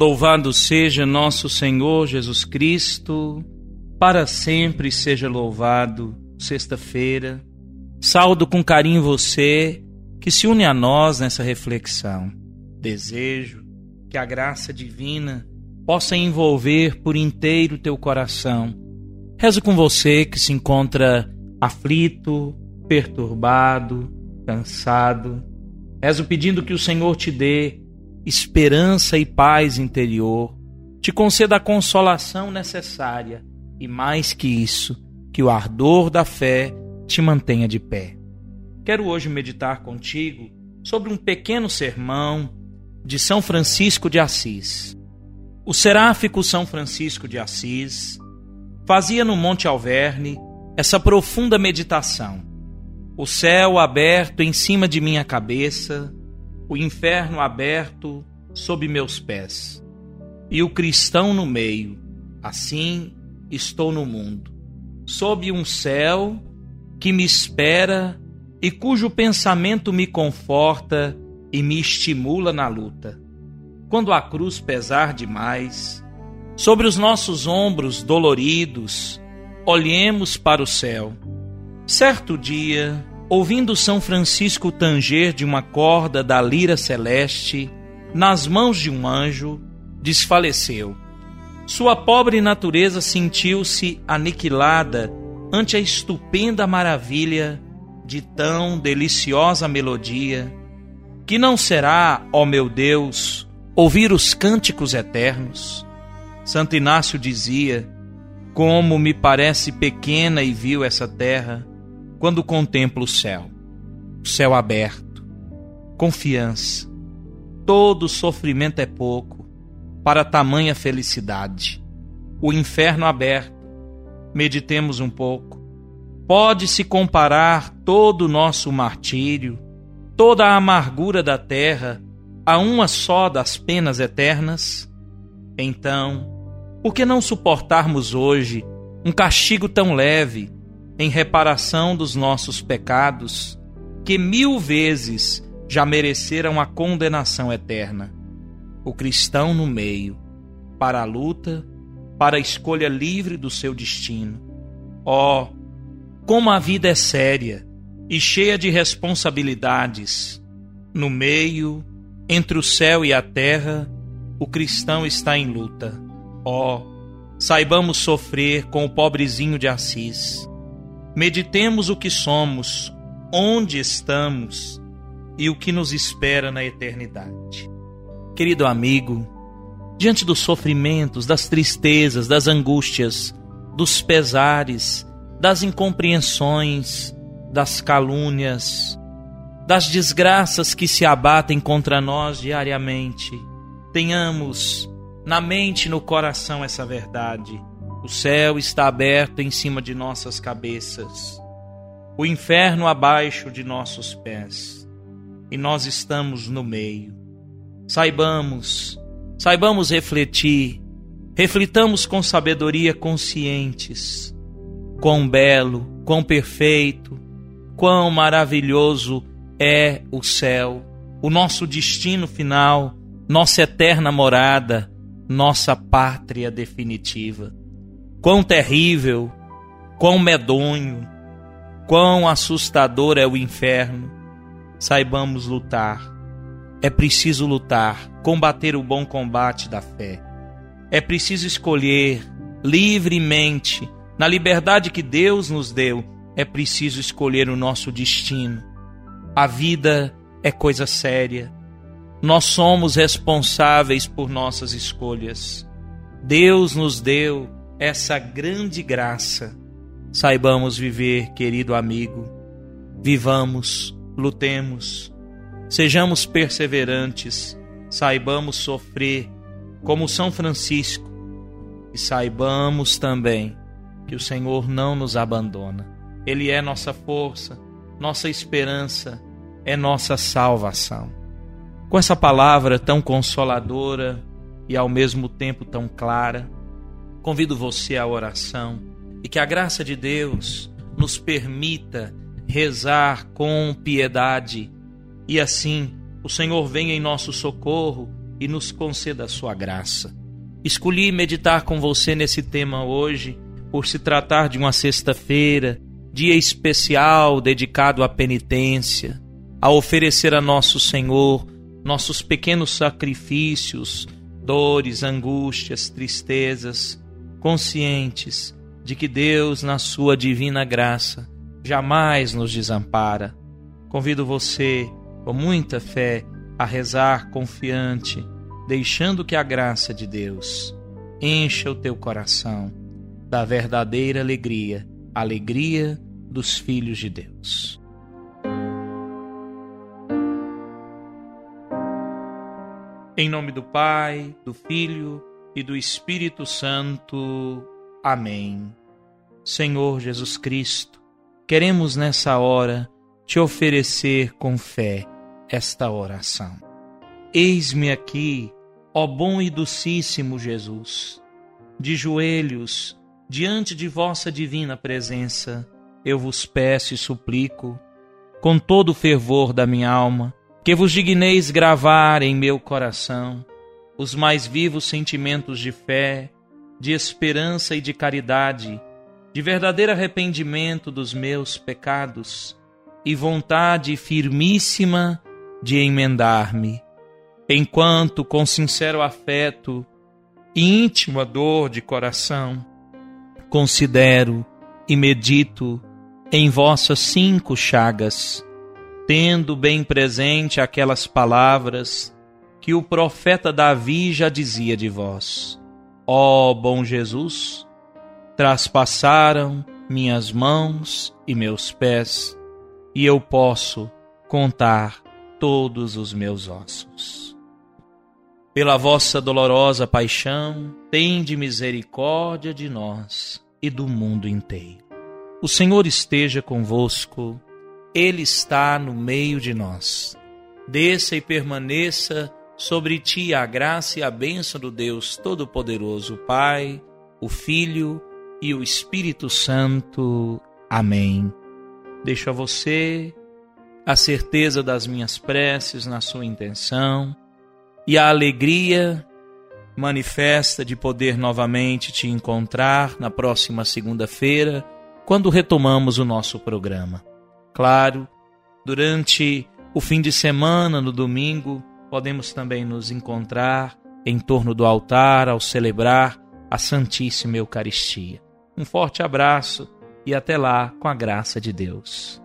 Louvado seja nosso Senhor Jesus Cristo, para sempre seja louvado. Sexta-feira, saúdo com carinho você que se une a nós nessa reflexão. Desejo que a graça divina possa envolver por inteiro teu coração. Rezo com você que se encontra aflito, perturbado, cansado. Rezo pedindo que o Senhor te dê esperança e paz interior, te conceda a consolação necessária e, mais que isso, que o ardor da fé te mantenha de pé. Quero hoje meditar contigo sobre um pequeno sermão de São Francisco de Assis. O seráfico São Francisco de Assis fazia no Monte Alverne essa profunda meditação. O céu aberto em cima de minha cabeça, o inferno aberto sob meus pés, e o cristão no meio. Assim estou no mundo, sob um céu que me espera e cujo pensamento me conforta e me estimula na luta. Quando a cruz pesar demais, sobre os nossos ombros doloridos, olhemos para o céu. Certo dia, ouvindo São Francisco tanger de uma corda da lira celeste, nas mãos de um anjo, desfaleceu. Sua pobre natureza sentiu-se aniquilada ante a estupenda maravilha de tão deliciosa melodia, que não será, ó meu Deus, ouvir os cânticos eternos. Santo Inácio dizia: Como me parece pequena e vil essa terra, quando contemplo o céu, o céu aberto, confiança. Todo sofrimento é pouco para tamanha felicidade. O inferno aberto, meditemos um pouco. Pode-se comparar todo o nosso martírio, toda a amargura da terra, a uma só das penas eternas? Então, por que não suportarmos hoje um castigo tão leve? Em reparação dos nossos pecados, que mil vezes já mereceram a condenação eterna. O cristão no meio, para a luta, para a escolha livre do seu destino. Oh, como a vida é séria e cheia de responsabilidades. No meio, entre o céu e a terra, o cristão está em luta. Oh, saibamos sofrer com o pobrezinho de Assis Meditemos o que somos, onde estamos e o que nos espera na eternidade. Querido amigo, diante dos sofrimentos, das tristezas, das angústias, dos pesares, das incompreensões, das calúnias, das desgraças que se abatem contra nós diariamente, tenhamos na mente e no coração essa verdade o céu está aberto em cima de nossas cabeças, o inferno abaixo de nossos pés, e nós estamos no meio. Saibamos, saibamos refletir, reflitamos com sabedoria conscientes. Quão belo, quão perfeito, quão maravilhoso é o céu, o nosso destino final, nossa eterna morada, nossa pátria definitiva quão terrível, quão medonho, quão assustador é o inferno, saibamos lutar. É preciso lutar, combater o bom combate da fé. É preciso escolher livremente, na liberdade que Deus nos deu, é preciso escolher o nosso destino. A vida é coisa séria. Nós somos responsáveis por nossas escolhas. Deus nos deu essa grande graça, saibamos viver, querido amigo. Vivamos, lutemos, Sejamos perseverantes, saibamos sofrer como São Francisco e saibamos também que o Senhor não nos abandona. Ele é nossa força, nossa esperança, é nossa salvação. Com essa palavra tão consoladora e ao mesmo tempo tão clara, convido você à oração e que a graça de Deus nos permita rezar com piedade e assim o Senhor venha em nosso socorro e nos conceda a sua graça. Escolhi meditar com você nesse tema hoje, por se tratar de uma sexta-feira, dia especial dedicado à penitência, a oferecer a nosso Senhor nossos pequenos sacrifícios, dores, angústias, tristezas, conscientes de que Deus, na sua divina graça, jamais nos desampara. Convido você, com muita fé, a rezar confiante deixando que a graça de Deus encha o teu coração da verdadeira alegria, alegria dos filhos de Deus. Em nome do Pai, do Filho e do Espírito Santo. Amém. Senhor Jesus Cristo, queremos nessa hora te oferecer com fé esta oração. Eis-me aqui Ó bom e docíssimo Jesus, de joelhos diante de vossa divina presença, eu vos peço e suplico, com todo o fervor da minha alma, que vos digneis gravar em meu coração os mais vivos sentimentos de fé, de esperança e de caridade, de verdadeiro arrependimento dos meus pecados e vontade firmíssima de emendar-me. Enquanto com sincero afeto e íntima dor de coração considero e medito em vossas cinco chagas, tendo bem presente aquelas palavras que o profeta Davi já dizia de vós. Ó bom Jesus, traspassaram minhas mãos e meus pés, e eu posso contar todos os meus ossos. Pela vossa dolorosa paixão, tende misericórdia de nós e do mundo inteiro. O Senhor esteja convosco, Ele está no meio de nós. Desça e permaneça sobre ti a graça e a bênção do Deus Todo-Poderoso, Pai, o Filho e o Espírito Santo. Amém. Deixo a você a certeza das minhas preces na sua intenção e a alegria manifesta de poder novamente te encontrar na próxima segunda-feira, quando retomamos o nosso programa. Claro, durante o fim de semana, no domingo, podemos também nos encontrar em torno do altar ao celebrar a Santíssima Eucaristia. Um forte abraço e até lá com a graça de Deus.